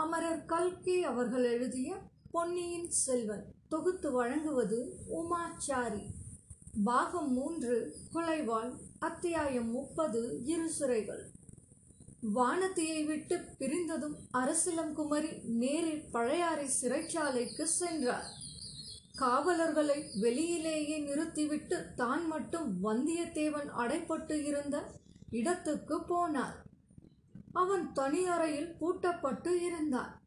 அமரர் கல்கி அவர்கள் எழுதிய பொன்னியின் செல்வன் தொகுத்து வழங்குவது உமாச்சாரி. பாகம் மூன்று கொலைவாள் அத்தியாயம் முப்பது இரு சிறைகள். வானதியை விட்டு பிரிந்ததும் அரசிலங்குமரி நேரில் பழையாறை சிறைச்சாலைக்கு சென்றார். காவலர்களை வெளியிலேயே நிறுத்திவிட்டு தான் மட்டும் வந்தியத்தேவன் அடைப்பட்டு இருந்த இடத்துக்கு போனார். அவன் தனி அறையில் பூட்டப்பட்டு இருந்தான்.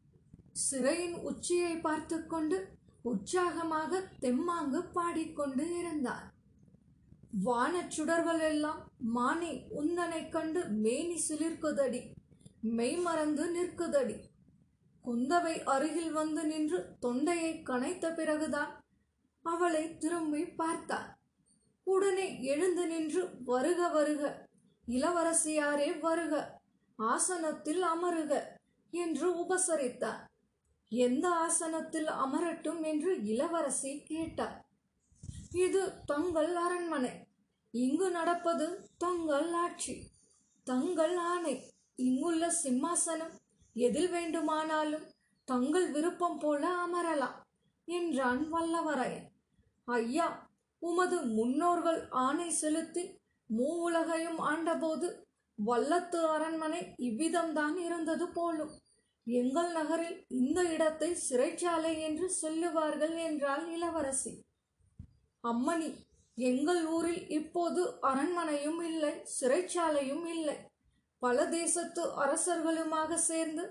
சிறையின் உச்சியை பார்த்து கொண்டு உற்சாகமாக தெம்மாங்கு பாடிக்கொண்டு இருந்தான். வானச் சுடர்கள் எல்லாம் மானே உந்தனைக் கண்டு மேனி சிலிர்க்குதடி மெய்மறந்து நிற்குதடி. குந்தவை அருகில் வந்து நின்று தொண்டையை கனைத்த பிறகுதான் அவளை திரும்பி பார்த்தார் உடனே எழுந்து நின்று வருக வருக இளவரசியாரே வருக ஆசனத்தில் அமருக என்று உபசரித்தார். எந்த ஆசனத்தில் அமரட்டும் என்று இளவரசி கேட்டார். இது தங்கள் அரண்மனை. இங்கு நடப்பது தங்கள் ஆட்சி. தங்கள் ஆணை. இங்குள்ள சிம்மாசனம். எதில் வேண்டுமானாலும் தங்கள் விருப்பம் போல அமரலாம் என்றான் வல்லவரையன். ஐயா உமது முன்னோர்கள் ஆணை செலுத்தி மூவுலகையும் ஆண்டபோது வல்லத்து அரண்மனை இவ்விதம்தான் இருந்தது போலும். எங்கள் நகரில் இந்த இடத்தை சிறைச்சாலை என்று சொல்லுவார்கள் என்றாள் இளவரசி. அம்மணி எங்கள் ஊரில் இப்போது அரண்மனையும் இல்லை சிறைச்சாலையும் இல்லை. பல தேசத்து அரசர்களுமாக சேர்ந்து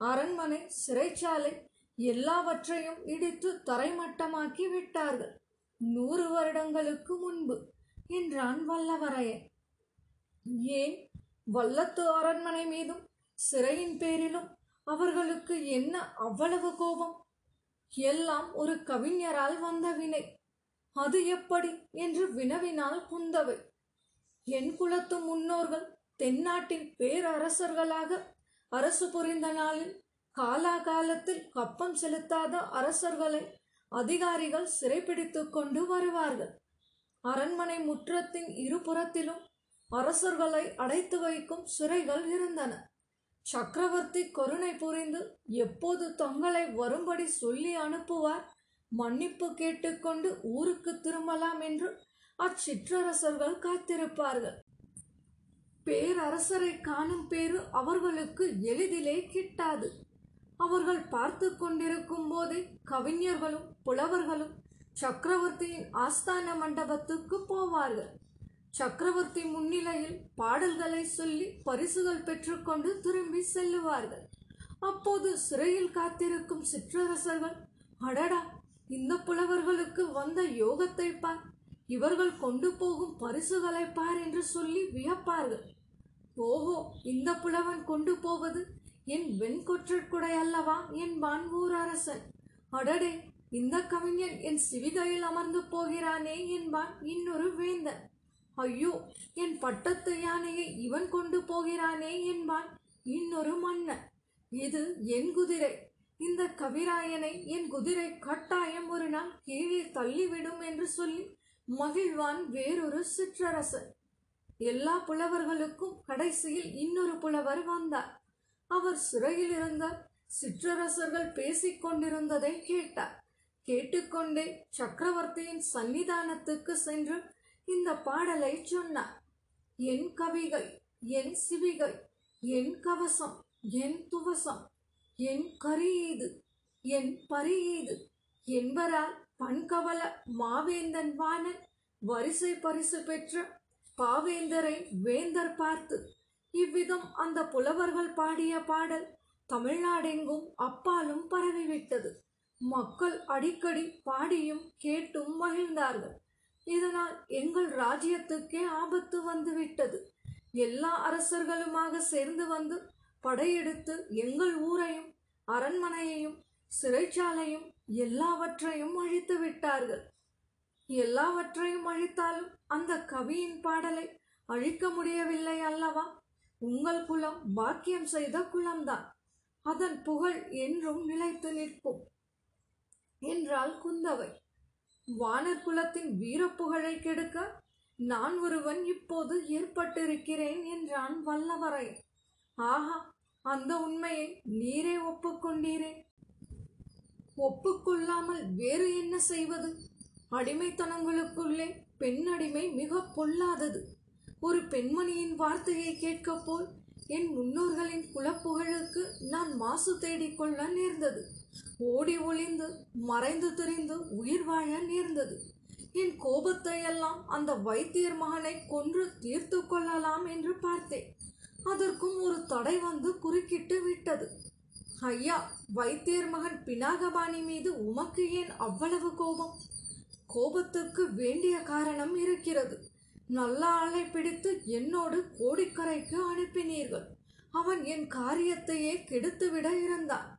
அரண்மனை சிறைச்சாலை எல்லாவற்றையும் இடித்து தரைமட்டமாக்கி விட்டார்கள். நூறு வருடங்களுக்கு முன்பு என்றான் வல்லவரையன். ஏன்? வல்லத்து அரண்மனை மீதும் சிறையின் பேரிலும் அவர்களுக்கு என்ன அவ்வளவு கோபம்? எல்லாம் ஒரு கவிஞரால் வந்த வினை. அது எப்படி என்று வினவினால் குந்தவை. என் குலத்து முன்னோர்கள் தென்னாட்டின் பேரரசர்களாக அரசு புரிந்த நாளில் காலாகாலத்தில் கப்பம் செலுத்தாத அரசர்களை அதிகாரிகள் சிறைப்பிடித்து கொண்டு வருவார்கள். அரண்மனை முற்றத்தின் இருபுறத்திலும் அரசர்களை அடைத்து வைக்கும் சிறைகள் இருந்தன. சக்கரவர்த்தி கருணை புரிந்து எப்போது தங்களை வரும்படி சொல்லி அனுப்புவார்? மன்னிப்பு கேட்டுக்கொண்டு ஊருக்கு திரும்பலாம் என்று அச்சிற்றரசர்கள் காத்திருப்பார்கள். பேரரசரை காணும் பேரு அவர்களுக்கு எளிதிலே கிட்டாது. அவர்கள் பார்த்து கொண்டிருக்கும் போதே கவிஞர்களும் புலவர்களும் சக்கரவர்த்தியின் ஆஸ்தான மண்டபத்துக்கு போவார்கள். சக்கரவர்த்தி முன்னிலையில் பாடல்களை சொல்லி பரிசுகள் பெற்றுக்கொண்டு திரும்பி செல்லுவார்கள். அப்போது சிறையில் காத்திருக்கும் சிற்றரசர்கள் அடடா இந்த புலவர்களுக்கு வந்த யோகத்தை பார். இவர்கள் கொண்டு போகும் பரிசுகளை பார் என்று சொல்லி வியப்பார்கள். ஓஹோ இந்த புலவன் கொண்டு போவது என் வெண்கொற்றற்குடை அல்லவா? என்பான் அரசன் அடடே இந்த கவிஞன் என் சிவிகையில் அமர்ந்து போகிறானே என்பான் இன்னொரு வேந்தன். ஐயோ என் பட்டத்து யானையை இவன் கொண்டு போகிறானே என்பான் இன்னொரு மன்னன் இது என் குதிரை. இந்த கவிராயனை என் குதிரை கட்டாயம் ஒரு நாள் கீழே தள்ளிவிடும் என்று சொல்லி மகிழ்வான் வேறொரு சிற்றரசன் எல்லா புலவர்களுக்கும் கடைசியில் இன்னொரு புலவர் வந்தார். அவர் சிறையில் இருந்த சிற்றரசர்கள் பேசிக் கொண்டிருந்ததை கேட்டார். கேட்டுக்கொண்டே சக்கரவர்த்தியின் சன்னிதானத்துக்கு சென்று இந்த பாடலை சொன்னார் என் கவிகை என் சிவிகை என் கவசம் என் துவசம் என் கரியீது என் பரியீது என்பரால் பண்கவல மாவேந்தன் வாணன் வரிசை பரிசு பெற்ற பாவேந்தரை வேந்தர் பார்த்து இவ்விதம் அந்த புலவர்கள் பாடிய பாடல் தமிழ்நாடெங்கும் அப்பாலும் பரவிவிட்டது. மக்கள் அடிக்கடி பாடியும் கேட்டும் மகிழ்ந்தார்கள். இதனால் எங்கள் ராஜ்யத்துக்கே ஆபத்து வந்துவிட்டது. எல்லா அரசர்களுமாக சேர்ந்து வந்து படையெடுத்து எங்கள் ஊரையும் அரண்மனையையும் சிறைச்சாலையும் எல்லாவற்றையும் அழித்து விட்டார்கள். எல்லாவற்றையும் அழித்தாலும் அந்த கவியின் பாடலை அழிக்க முடியவில்லை அல்லவா? உங்கள் குலம் பாக்கியம் செய்த குலம்தான். அதன் புகழ் என்றும் நிலைத்து நிற்கும் என்றாள் குந்தவை. வானர் குலத்தின் வீரப்புகழை கெடுக்க நான் ஒருவன் இப்போது ஏற்பட்டிருக்கிறேன் என்றான் வல்லவரை. ஆஹா அந்த உண்மையை நீரே ஒப்புக்கொண்டீரேன் ஒப்புக்கொண்டீரே. ஒப்புக்கொள்ளாமல் வேறு என்ன செய்வது? அடிமைத்தனங்களுக்குள்ளே பெண் அடிமை மிக பொல்லாதது. ஒரு பெண்மணியின் வார்த்தையை கேட்கப்போல் என் முன்னோர்களின் குலப்புகழுக்கு நான் மாசு தேடிக்கொள்ள நேர்ந்தது. ஓடி ஒளிந்து மறைந்து திரிந்து உயிர் வாழ நேர்ந்தது. என் கோபத்தை எல்லாம் அந்த வைத்தியர் மகனை கொன்று தீர்த்து கொள்ளலாம் என்று பார்த்தேன். அதற்கும் ஒரு தடை வந்து குறுக்கிட்டு விட்டது. ஐயா வைத்தியர் மகன் பினாகபாணி மீது உமக்கு ஏன் அவ்வளவு கோபம்? கோபத்துக்கு வேண்டிய காரணம் இருக்கிறது. நல்ல ஆளை பிடித்து என்னோடு கோடிக்கரைக்கு அனுப்பினீர்கள். அவன் என் காரியத்தையே கெடுத்துவிட இருந்தான்.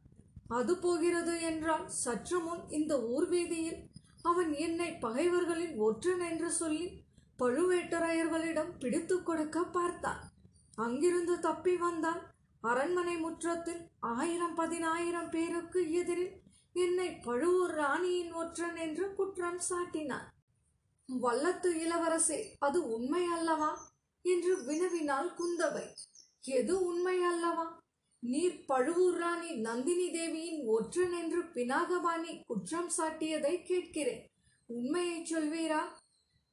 அது போகிறது என்றால் சற்று முன் இந்த ஊர் வீதியில் அவன் என்னை பகைவர்களின் ஒற்றன் என்று சொல்லி பழுவேட்டரையர்களிடம் பிடித்து கொடுக்க பார்த்தான். அங்கிருந்து தப்பி வந்தான் அரண்மனை முற்றத்தில் ஆயிரம் பதினாயிரம் பேருக்கு எதிரில் என்னை பழுவூர் ராணியின் ஒற்றன் என்று குற்றம் சாட்டினான். வல்லத்து இளவரசே அது உண்மை அல்லவா என்று வினவினாள் குந்தவை. எது உண்மை அல்லவா நீர் பழுவூர் ராணி நந்தினி தேவியின் ஒற்றன் என்று பினாகபாணி குற்றம் சாட்டியதை கேட்கிறேன். உண்மையை சொல்வீரா?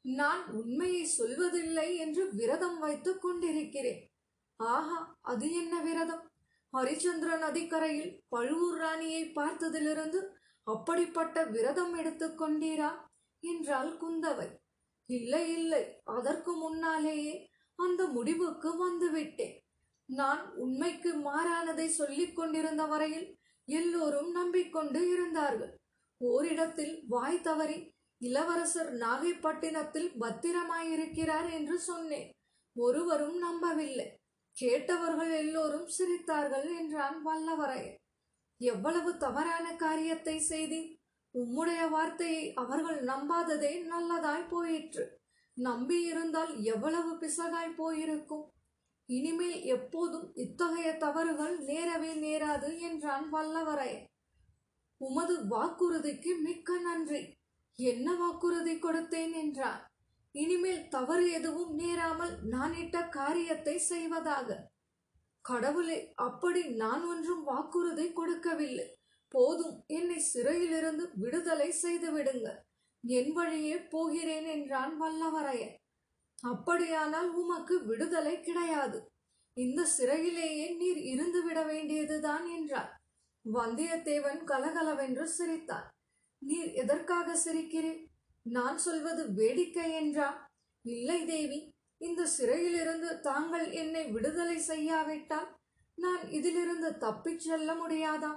நான் உண்மையை சொல்வதில்லை என்று விரதம் வைத்துக் கொண்டிருக்கிறேன். ஆஹா அது என்ன விரதம்? ஹரிச்சந்திர நதிக்கரையில் பழுவூர் ராணியை பார்த்ததிலிருந்து அப்படிப்பட்ட விரதம் எடுத்துக்கொண்டீரா என்றாள் குந்தவை. இல்லை இல்லை அதற்கு முன்னாலேயே அந்த முடிவுக்கு வந்துவிட்டேன். நான் உண்மைக்கு மாறானதை சொல்லிக் கொண்டிருந்த வரையில் எல்லோரும் நம்பிக்கொண்டு இருந்தார்கள். ஓரிடத்தில் வாய் தவறி இளவரசர் நாகைப்பட்டினத்தில் பத்திரமாயிருக்கிறார் என்று சொன்னேன். ஒருவரும் நம்பவில்லை. கேட்டவர்கள் எல்லோரும் சிரித்தார்கள் என்றான் வல்லவரையன். எவ்வளவு தவறான காரியத்தை செய்தி உம்முடைய வார்த்தையை அவர்கள் நம்பாததே நல்லதாய் போயிற்று. நம்பி இருந்தால் எவ்வளவு பிசகாய் போயிருக்கும். இனிமேல் எப்போதும் இத்தகைய தவறுகள் நேரவே நேராது என்றான் வல்லவரையன் உமது வாக்குறுதிக்கு மிக்க நன்றி. என்ன வாக்குறுதி கொடுத்தேன் என்றான். இனிமேல் தவறு எதுவும் நேராமல் நான் இட்ட காரியத்தை செய்வதாக. கடவுளே அப்படி நான் ஒன்றும் வாக்குறுதி கொடுக்கவில்லை. போதும் என்னை சிறையிலிருந்து விடுதலை செய்து விடுங்க. என் வழியே போகிறேன் என்றான் வல்லவரையன் அப்படியானால் உமக்கு விடுதலை கிடையாது. இந்த சிறையிலேயே நீர் இருந்து விட வேண்டியதுதான் என்றார் வந்தியத்தேவன் கலகலவென்று சிரித்தார் நீர் எதற்காக சிரிக்கிறேன் நான் சொல்வது வேடிக்கை என்றா? இல்லை தேவி இந்த சிறையிலிருந்து தாங்கள் என்னை விடுதலை செய்யாவிட்டால் நான் இதிலிருந்து தப்பிச் செல்ல முடியாதா?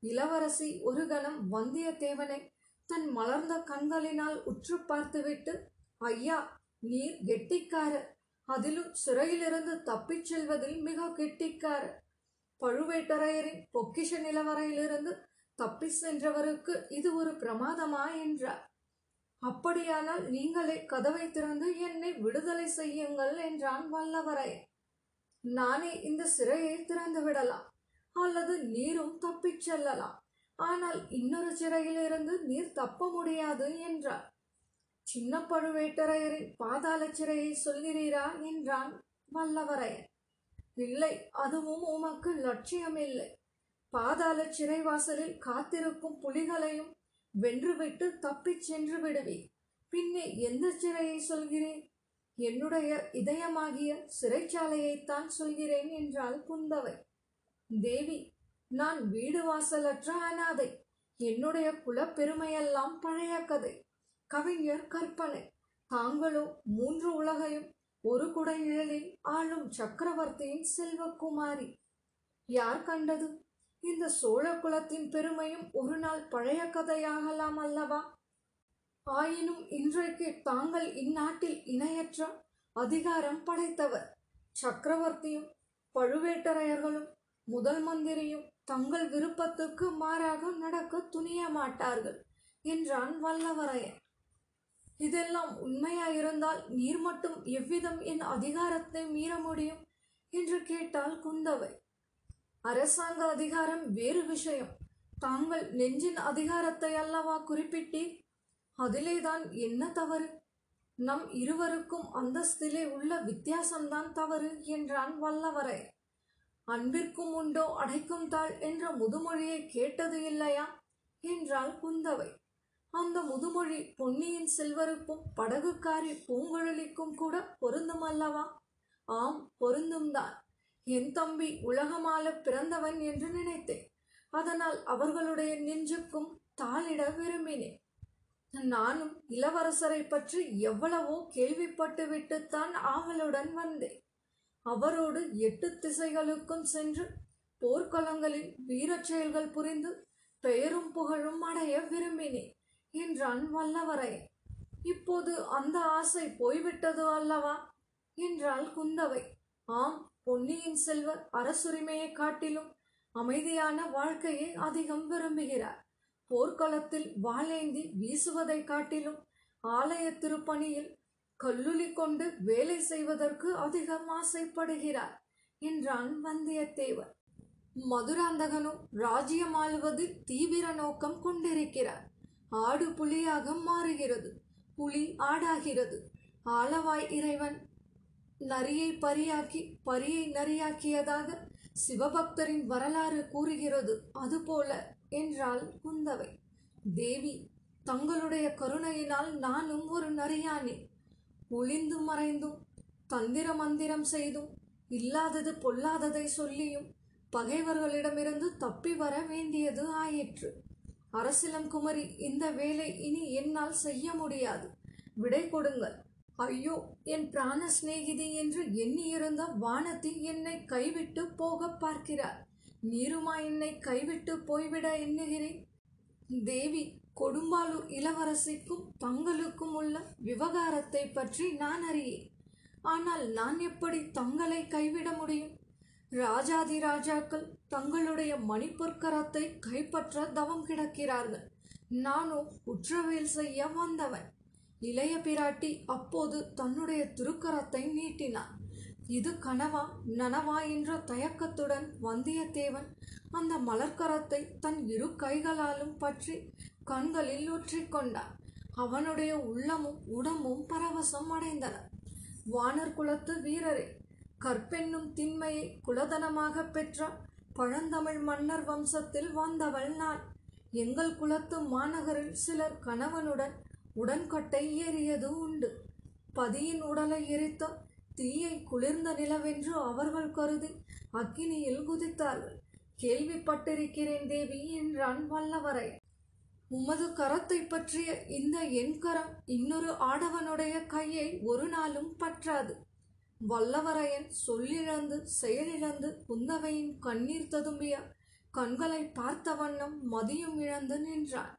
இளவரசி ஒரு கணம் வந்தியத்தேவனை தன் மலர்ந்த கண்களினால் உற்று பார்த்துவிட்டு ஐயா நீர் கெட்டிக்காரர் அதிலும் சிறையிலிருந்து தப்பிச் செல்வதில் மிக கெட்டிக்காரர் பழுவேட்டரையரின் பொக்கிஷ நிலவரையிலிருந்து தப்பி சென்றவருக்கு இது ஒரு பிரமாதமா என்றார். அப்படியானால் நீங்களே கதவை திறந்து என்னை விடுதலை செய்யுங்கள் என்றான் வல்லவரை. நானே இந்த சிறையை திறந்து விடலாம் அல்லது நீரும் தப்பிச் செல்லலாம். ஆனால் இன்னொரு சிறையிலிருந்து நீர் தப்ப முடியாது என்றார். சின்ன பழுவேட்டரையரின் பாதாள சிறையை சொல்கிறீரா? என்றான் வல்லவரையன் இல்லை அதுவும் உமக்கு லட்சியமில்லை. பாதாள சிறைவாசலில் காத்திருக்கும் புலிகளையும் வென்றுவிட்டு தப்பிச் சென்று விடுவி பின்னே எந்த சிறையை சொல்கிறேன்? என்னுடைய இதயமாகிய சிறைச்சாலையைத்தான் சொல்கிறேன் என்றாள் குந்தவை தேவி நான் வீடு வாசலற்ற அனாதை. என்னுடைய குலப்பெருமையெல்லாம் பழைய கதை. கவிஞர் கற்பனை. தாங்களோ மூன்று உலகையும் ஒரு குடைநிழலில் ஆளும் சக்கரவர்த்தியின் செல்வக்குமாரி. யார் கண்டது? இந்த சோழ குலத்தின் பெருமையும் ஒரு நாள் பழைய கதையாகலாம் அல்லவா? ஆயினும் இன்றைக்கு தாங்கள் இந்நாட்டில் இணையற்ற அதிகாரம் படைத்தவர். சக்கரவர்த்தியும் பழுவேட்டரையர்களும் முதல் மந்திரியும் தங்கள் விருப்பத்துக்கு மாறாக நடக்க துணிய மாட்டார்கள் என்றான் வல்லவரையன். இதெல்லாம் உண்மையாயிருந்தால் நீர் மட்டும் எவ்விதம் என் அதிகாரத்தை மீற முடியும்? என்று கேட்டாள் குந்தவை. அரசாங்க அதிகாரம் வேறு விஷயம். தாங்கள் நெஞ்சின் அதிகாரத்தை அல்லவா குறிப்பிட்டீர்? அதிலேதான் என்ன தவறு? நம் இருவருக்கும் அந்தஸ்திலே உள்ள வித்தியாசம்தான் தவறு என்றான் வல்லவரை. அன்பிற்கும் உண்டோ அடைக்கும் தாள் என்ற முதுமொழியை கேட்டது இல்லையா? என்றாள் குந்தவை. அந்த முதுமொழி பொன்னியின் செல்வருக்கும் படகுக்காரி பூங்குழலிக்கும் கூட பொருந்தும் அல்லவா? ஆம் பொருந்தும் தான். என் தம்பி உலகமால பிறந்தவன் என்று நினைத்தேன். அதனால் அவர்களுடைய நெஞ்சுக்கும் தாளிட விரும்பினேன். நானும் இளவரசரை பற்றி எவ்வளவோ கேள்விப்பட்டு விட்டுத்தான் ஆவலுடன் வந்தேன். அவரோடு எட்டு திசைகளுக்கும் சென்று போர்க்களங்களில் வீரச் செயல்கள் புரிந்து பெயரும் புகழும் அடைய விரும்பினேன். என்றான் வல்லவரையன் இப்போது அந்த ஆசை போய்விட்டது அல்லவா? என்றாள் குந்தவை. ஆம் பொன்னியின் செல்வர் அரசுரிமையை காட்டிலும் அமைதியான வாழ்க்கையை அதிகம் விரும்புகிறார். போர்க்களத்தில் வாளேந்தி வீசுவதை காட்டிலும் ஆலய திருப்பணியில் கல்லுலி கொண்டு வேலை செய்வதற்கு அதிகம் ஆசைப்படுகிறார் என்றான் வந்தியத்தேவர் மதுராந்தகனும் ராஜ்யம் ஆளுவதில் தீவிர நோக்கம் கொண்டிருக்கிறார். ஆடு புலியாக மாறுகிறது. புலி ஆடாகிறது. ஆளவாய் இறைவன் நரியை பரியாக்கி பரியை நரியாக்கியதாக சிவபக்தரின் வரலாறு கூறுகிறது. அதுபோல என்றாள் குந்தவை. தேவி தங்களுடைய கருணையினால் நானும் ஒரு நரியானே ஒளிந்தும் மறைந்தும் தந்திர மந்திரம் செய்தும் இல்லாதது பொல்லாததை சொல்லியும் பகைவர்களிடமிருந்து தப்பி வர வேண்டியது ஆயிற்று. அரசிலம் குமரி இந்த வேலை இனி என்னால் செய்ய முடியாது. விடை கொடுங்கள். ஐயோ என் பிராண சிநேகிதி என்று எண்ணியிருந்த வானதி என்னை கைவிட்டு போக பார்க்கிறார். நீருமா என்னை கைவிட்டு போய்விட எண்ணுகிறேன்? தேவி கொடும்பாலூர் இளவரசிக்கும் தங்களுக்கும் உள்ள விவகாரத்தை பற்றி நான் அறியேன். ஆனால் நான் எப்படி தங்களை கைவிட முடியும்? ராஜாதி ராஜாக்கள் தங்களுடைய மணிப்பொற்கரத்தை கைப்பற்ற தவம் கிடக்கிறார்கள். நானோ குற்றவியல் செய்ய வந்தவன். இளைய பிராட்டி அப்போது தன்னுடைய திருக்கரத்தை நீட்டினார் இது கனவா நனவா என்ற தயக்கத்துடன் வந்தியத்தேவன் அந்த மலர்க்கரத்தை தன் இரு கைகளாலும் பற்றி கண்களில் ஒற்றிக்கொண்டான் அவனுடைய உள்ளமும் உடம்பும் பரவசம் அடைந்தன. வானர் குலத்து வீரரே கற்பென்னும் திண்மையை குலதனமாக பெற்ற பழந்தமிழ் மன்னர் வம்சத்தில் வந்தவள் நான். எங்கள் குலத்து மாநகரில் சிலர் கணவனுடன் உடன்கட்டை ஏறியது உண்டு. பதியின் உடலை எரித்த தீயை குளிர்ந்த நிலவென்று அவர்கள் கருதி அக்கினியில் குதித்தார்கள். கேள்விப்பட்டிருக்கிறேன் தேவி என்றான் வல்லவரை. உமது கரத்தை பற்றிய இந்த என் கரம் இன்னொரு ஆடவனுடைய கையை ஒரு நாளும் பற்றாது. வல்லவரையன் சொல்லிழந்து செயலிழந்து குந்தவையின் கண்ணீர் ததும்பிய கண்களை பார்த்த வண்ணம் மதியும் இழந்து நின்றான்.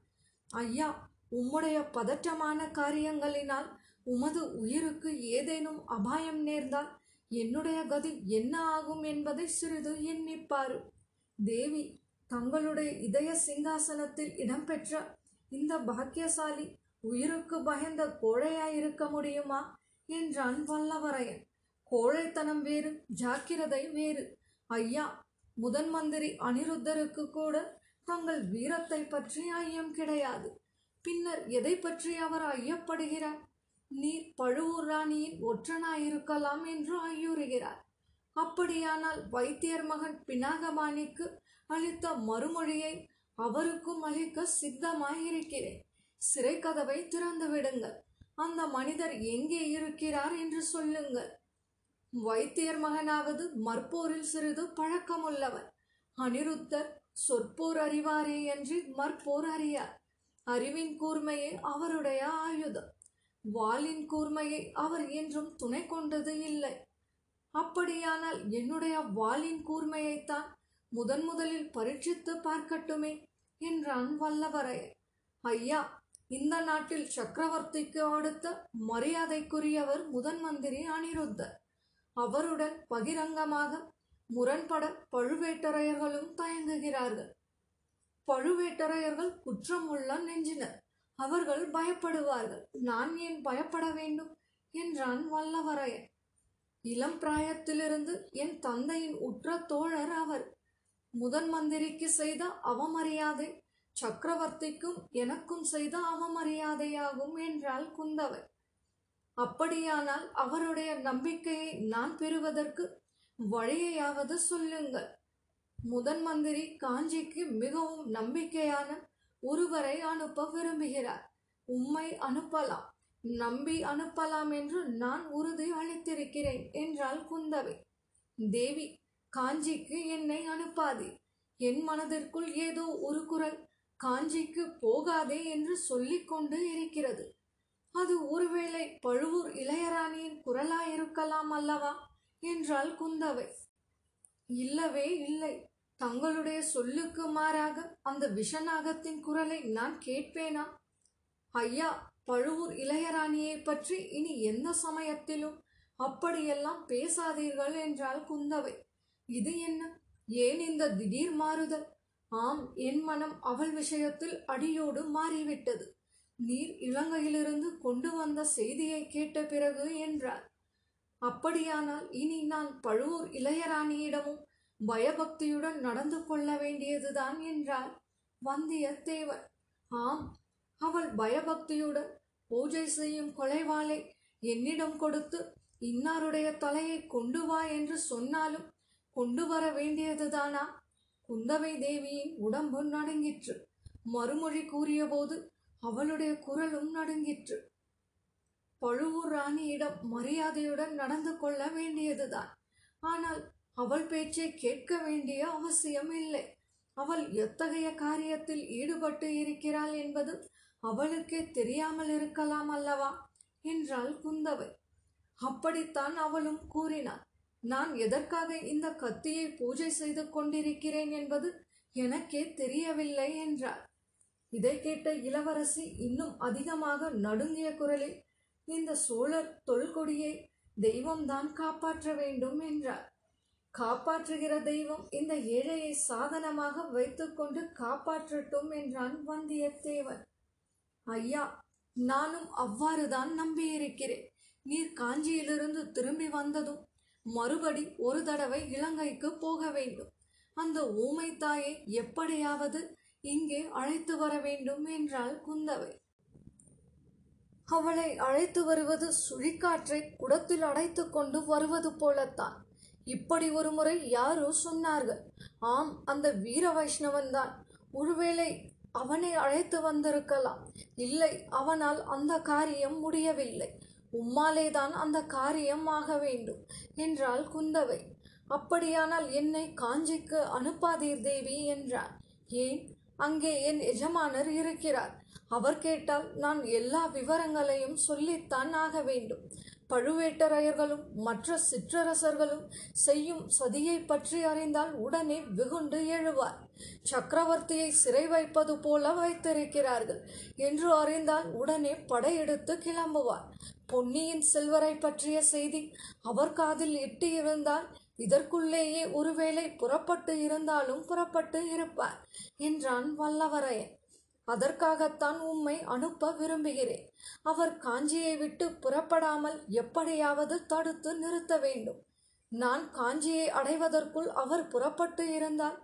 ஐயா உம்முடைய பதற்றமான காரியங்களினால் உமது உயிருக்கு ஏதேனும் அபாயம் நேர்ந்தால் என்னுடைய கதி என்ன ஆகும் என்பதை சிறிது எண்ணிப்பாரு. தேவி தங்களுடைய இதய சிங்காசனத்தில் இடம்பெற்ற இந்த பாக்கியசாலி உயிருக்கு பயந்த கோழையாயிருக்க முடியுமா? என்றான் வல்லவரையன். கோழைத்தனம் வேறு ஜாக்கிரதை வேறு. ஐயா முதன் மந்திரி அனிருத்தருக்கு கூட தங்கள் வீரத்தை பற்றி ஐயம் கிடையாது. பின்னர் எதை பற்றி அவர் ஐயப்படுகிறார்? நீர் பழுவூர் ராணியின் ஒற்றனாயிருக்கலாம் என்று ஐயுறுகிறார். அப்படியானால் வைத்தியர் மகன் பினாகபாணிக்கு அளித்த மறுமொழியை அவருக்கும் அளிக்க சித்தமாயிருக்கிறேன். சிறை கதவை திறந்து விடுங்கள் அந்த மனிதர் எங்கே இருக்கிறார் என்று சொல்லுங்கள். வைத்தியர் மகனாவது மற்போரில் சிறிது பழக்கமுள்ளவர் அனிருத்தர் சொற்போர் அறிவாரே என்று மற்போர் அறியார். அறிவின் கூர்மையே அவருடைய ஆயுதம். வாளின் கூர்மையை அவர் என்றும் துணை கொண்டது இல்லை. அப்படியானால் என்னுடைய வாளின் கூர்மையைத்தான் முதன் முதலில் பரீட்சித்து பார்க்கட்டுமே என்றான் வல்லவரே ஐயா இந்த நாட்டில் சக்கரவர்த்திக்கு அடுத்த மரியாதைக்குரியவர் முதன் மந்திரி அனிருத்தர். அவருடன் பகிரங்கமாக முரண்பட பழுவேட்டரையர்களும் தயங்குகிறார்கள். பழுவேட்டரையர்கள் குற்றம் உள்ள நெஞ்சினர். அவர்கள் பயப்படுவார்கள். நான் ஏன் பயப்பட வேண்டும்? என்றான் வல்லவரையன். இளம் பிராயத்திலிருந்து என் தந்தையின் உற்ற தோழர் அவர். முதன் மந்திரிக்கு செய்த அவமரியாதை சக்கரவர்த்திக்கும் எனக்கும் செய்த அவமரியாதையாகும் என்றாள் குந்தவை. அப்படியானால் அவருடைய நம்பிக்கையை நான் பெறுவதற்கு வழியையாவது சொல்லுங்கள். முதன் மந்திரி காஞ்சிக்கு மிகவும் நம்பிக்கையான ஒருவரை அனுப்ப விரும்புகிறார். உம்மை அனுப்பலாம். நம்பி அனுப்பலாம் என்று நான் உறுதி அளித்திருக்கிறேன் என்றாள் குந்தவை. தேவி காஞ்சிக்கு என்னை அனுப்பாதே. என் மனதிற்குள் ஏதோ ஒரு குரல் காஞ்சிக்கு போகாதே என்று சொல்லிக்கொண்டு இருக்கிறது. அது ஒருவேளை பழுவூர் இளையராணியின் குரலாயிருக்கலாம் அல்லவா? என்றாள் குந்தவை. இல்லவே இல்லை. தங்களுடைய சொல்லுக்கு மாறாக அந்த விஷநாகத்தின் குரலை நான் கேட்பேனா? ஐயா பழுவூர் இளையராணியை பற்றி இனி எந்த சமயத்திலும் அப்படியெல்லாம் பேசாதீர்கள் என்றாள் குந்தவை. இது என்ன? ஏன் இந்த திடீர் மாறுதல்? ஆம் என் மனம் அவள் விஷயத்தில் அடியோடு மாறிவிட்டது. நீர் இலங்கையிலிருந்து கொண்டு வந்த செய்தியை கேட்ட பிறகு என்றார். அப்படியானால் இனி நான் பழுவூர் இளையராணியிடமும் பயபக்தியுடன் நடந்து கொள்ள வேண்டியதுதான் என்றார் வந்தியத்தேவர். ஆம் அவள் பயபக்தியுடன் பூஜை செய்யும் கொலைவாளை என்னிடம் கொடுத்து இன்னாருடைய தலையை கொண்டு வா என்று சொன்னாலும் கொண்டு வர வேண்டியதுதானா? குந்தவை தேவியின் உடம்பு நடுங்கிற்று. மறுமொழி கூறியபோது அவளுடைய குரலும் நடுங்கிற்று. பழுவூர் ராணியிடம் மரியாதையுடன் நடந்து கொள்ள வேண்டியதுதான். ஆனால் அவள் பேச்சை கேட்க வேண்டிய அவசியம் இல்லை. அவள் எத்தகைய காரியத்தில் ஈடுபட்டு இருக்கிறாள் என்பது அவளுக்கே தெரியாமல் இருக்கலாம் அல்லவா? என்றாள் குந்தவை. அப்படித்தான் அவளும் கூறினாள். நான் எதற்காக இந்த கத்தியை பூஜை செய்து கொண்டிருக்கிறேன் என்பது எனக்கே தெரியவில்லை என்றார் இதை கேட்ட இளவரசி இன்னும் அதிகமாக நடுங்கிய குரலில் இந்த சோழர் தொல்கொடியை தெய்வம்தான் காப்பாற்ற வேண்டும் என்றார். காப்பாற்றுகிற தெய்வம் இந்த ஏழையை சாதனமாக வைத்துக்கொண்டு காப்பாற்றட்டும் என்றான் வந்தியத்தேவன். ஐயா நானும் அவ்வாறுதான் நம்பியிருக்கிறேன். நீர் காஞ்சியிலிருந்து திரும்பி வந்ததும் மறுபடி ஒரு தடவை இலங்கைக்கு போக வேண்டும். அந்த ஊமை தாயை எப்படியாவது இங்கே அழைத்து வர வேண்டும் என்றாள் குந்தவை. அவளை அழைத்து வருவது சுழிக்காற்றை குடத்தில் அடைத்து கொண்டு வருவது போலத்தான். இப்படி ஒரு முறை யாரோ சொன்னார்கள். ஆம் அந்த வீர வைஷ்ணவன் தான். ஒருவேளை அவனை அழைத்து வந்திருக்கலாம். இல்லை அவனால் அந்த காரியம் முடியவில்லை. உம்மாலேதான் அந்த காரியம் ஆக வேண்டும் என்றாள் குந்தவை. அப்படியானால் என்னை காஞ்சிக்கு அனுப்பாதீர் தேவி என்றார் ஏன்? அங்கே என் எஜமானர் இருக்கிறார். அவர் கேட்டால் நான் எல்லா விவரங்களையும் சொல்லித்தான் ஆக வேண்டும். பழுவேட்டரையர்களும் மற்ற சிற்றரசர்களும் செய்யும் சதியை பற்றி அறிந்தால் உடனே வெகுண்டு எழுவார். சக்கரவர்த்தியை சிறை வைப்பது போல வைத்திருக்கிறார்கள் என்று அறிந்தால் உடனே படையெடுத்து கிளம்புவார். பொன்னியின் செல்வரை பற்றிய செய்தி அவர் காதில் எட்டி இருந்தால் இதற்குள்ளேயே ஒருவேளை புறப்பட்டு இருந்தாலும் புறப்பட்டு இருப்பார் என்றான் வல்லவரையன். அதற்காகத்தான் உம்மை அனுப்ப விரும்புகிறேன். அவர் காஞ்சியை விட்டு புறப்படாமல் எப்படியாவது தடுத்து நிறுத்த வேண்டும். நான் காஞ்சியை அடைவதற்குள் அவர் புறப்பட்டு இருந்தால்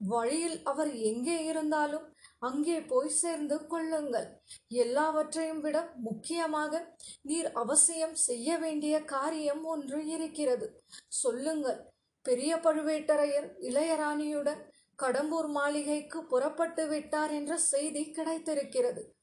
வழியில் அவர் எங்கே இருந்தாலும் அங்கே போய் சேர்ந்து கொள்ளுங்கள். எல்லாவற்றையும் விட முக்கியமாக நீர் அவசியம் செய்ய வேண்டிய காரியம் ஒன்று இருக்கிறது. சொல்லுங்கள். பெரிய பழுவேட்டரையர் இளையராணியுடன் கடம்பூர் மாளிகைக்கு புறப்பட்டு விட்டார் என்ற செய்தி கிடைத்திருக்கிறது.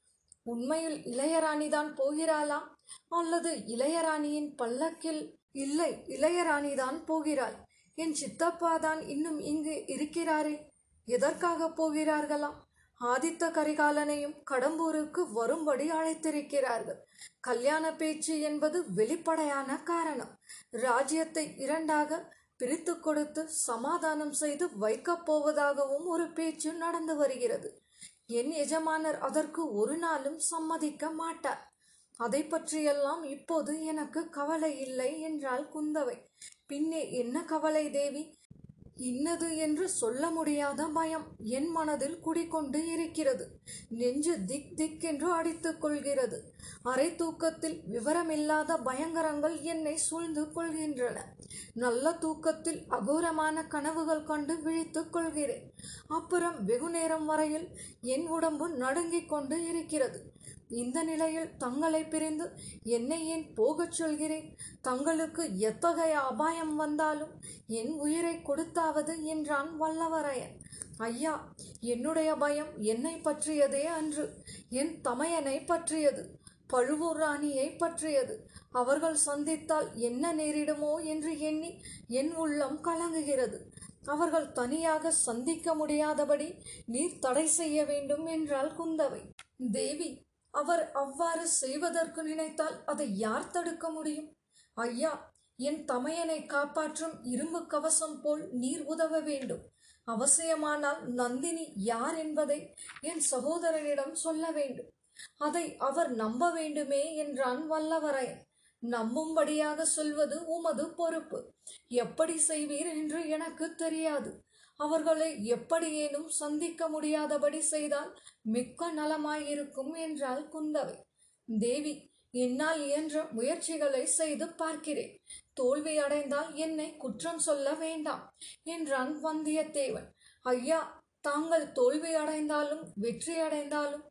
உண்மையில் இளையராணிதான் போகிறாளா? அல்லது இளையராணியின் பல்லக்கில் இல்லை இளையராணிதான் போகிறாள்? என் சித்தப்பா தான் இன்னும் இங்கு இருக்கிறாரே. எதற்காக போகிறார்களாம்? ஆதித்த கரிகாலனையும் கடம்பூருக்கு வரும்படி அழைத்திருக்கிறார்கள். கல்யாண பேச்சு என்பது வெளிப்படையான காரணம். ராஜ்யத்தை இரண்டாக பிரித்து கொடுத்து சமாதானம் செய்து வைக்கப் போவதாகவும் ஒரு பேச்சு நடந்து வருகிறது. என் எஜமானர் அதற்கு ஒரு நாளும் சம்மதிக்க மாட்டார். அதை பற்றியெல்லாம் இப்போது எனக்கு கவலை இல்லை என்றாள் குந்தவை. பின்னே என்ன கவலை தேவி? இன்னது என்று சொல்ல முடியாத பயம் என் மனதில் குடிக்கொண்டு இருக்கிறது. நெஞ்சு திக் திக் என்று அடித்துக் கொள்கிறது. அரை தூக்கத்தில் விவரமில்லாத பயங்கரங்கள் என்னை சூழ்ந்து கொள்கின்றன. நல்ல தூக்கத்தில் அகோரமான கனவுகள் கண்டு விழித்துக் கொள்கிறேன். அப்புறம் வெகு நேரம் வரையில் என் உடம்பு நடுங்கிக் கொண்டு இருக்கிறது. இந்த நிலையில் தங்களை பிரிந்து என்னை ஏன் போகச் சொல்கிறேன்? தங்களுக்கு எத்தகைய அபாயம் வந்தாலும் என் உயிரை கொடுத்தாவது என்றான் வல்லவரையன். ஐயா என்னுடைய பயம் என்னை பற்றியதே அன்று. என் தமையனை பற்றியது பழுவூர் ராணியை பற்றியது. அவர்கள் சந்தித்தால் என்ன நேரிடுமோ என்று எண்ணி என் உள்ளம் கலங்குகிறது. அவர்கள் தனியாக சந்திக்க முடியாதபடி நீர் தடை செய்ய வேண்டும் என்றாள் குந்தவை. தேவி அவர் அவ்வாறு செய்வதற்கு நினைத்தால் அதை யார் தடுக்க முடியும்? ஐயா என் தமையனை காப்பாற்றும் இரும்பு கவசம் போல் நீர் உதவ வேண்டும். அவசியமானால் நந்தினி யார் என்பதை என் சகோதரனிடம் சொல்ல வேண்டும். அதை அவர் நம்ப வேண்டுமே என்றான் வல்லவரையன். நம்பும்படியாக சொல்வது உமது பொறுப்பு. எப்படி செய்வீர் என்று எனக்கு தெரியாது. அவர்களை எப்படியேனும் சந்திக்க முடியாதபடி செய்தால் மிக்க நலமாயிருக்கும் என்றாள் குந்தவை. தேவி என்னால் இயன்ற முயற்சிகளை செய்து பார்க்கிறேன். தோல்வி அடைந்தால் என்னை குற்றம் சொல்ல வேண்டாம் என்றான் வந்தியத்தேவன். ஐயா தாங்கள் தோல்வி அடைந்தாலும் வெற்றி அடைந்தாலும்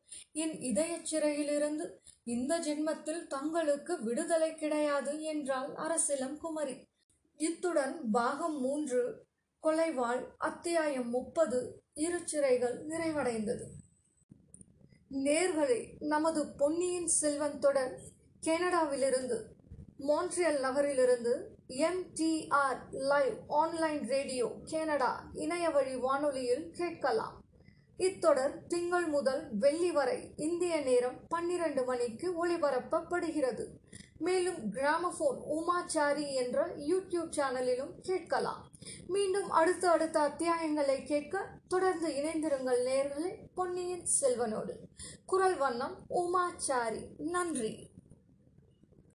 என் இதயச் சிறையிலிருந்து இந்த ஜென்மத்தில் தங்களுக்கு விடுதலை கிடையாது என்றாள் அரசிலம் குமரி. இத்துடன் பாகம் மூன்று கொலைவாள் அத்தியாயம் முப்பது. இரு சிறைகள் நிறைவடைந்தது. நேர்களை நமது பொன்னியின் செல்வன் தொடர் கனடாவிலிருந்து மோன்ட்ரியல் நகரிலிருந்து MTR live online radio Canada இணைய வழி வானொலியில் கேட்கலாம். இத்தொடர் திங்கள் முதல் வெள்ளி வரை இந்திய நேரம் பன்னிரண்டு மணிக்கு ஒளிபரப்பப்படுகிறது. மேலும் கிராமபோன் உமாச்சாரி என்ற யூடியூப் சேனலிலும் கேட்கலாம். மீண்டும் அடுத்த அடுத்த அத்தியாயங்களை கேட்க தொடர்ந்து இணைந்திருங்கள் நேர்களை பொன்னியின் செல்வனோடு. குரல் வண்ணம் உமாச்சாரி. நன்றி.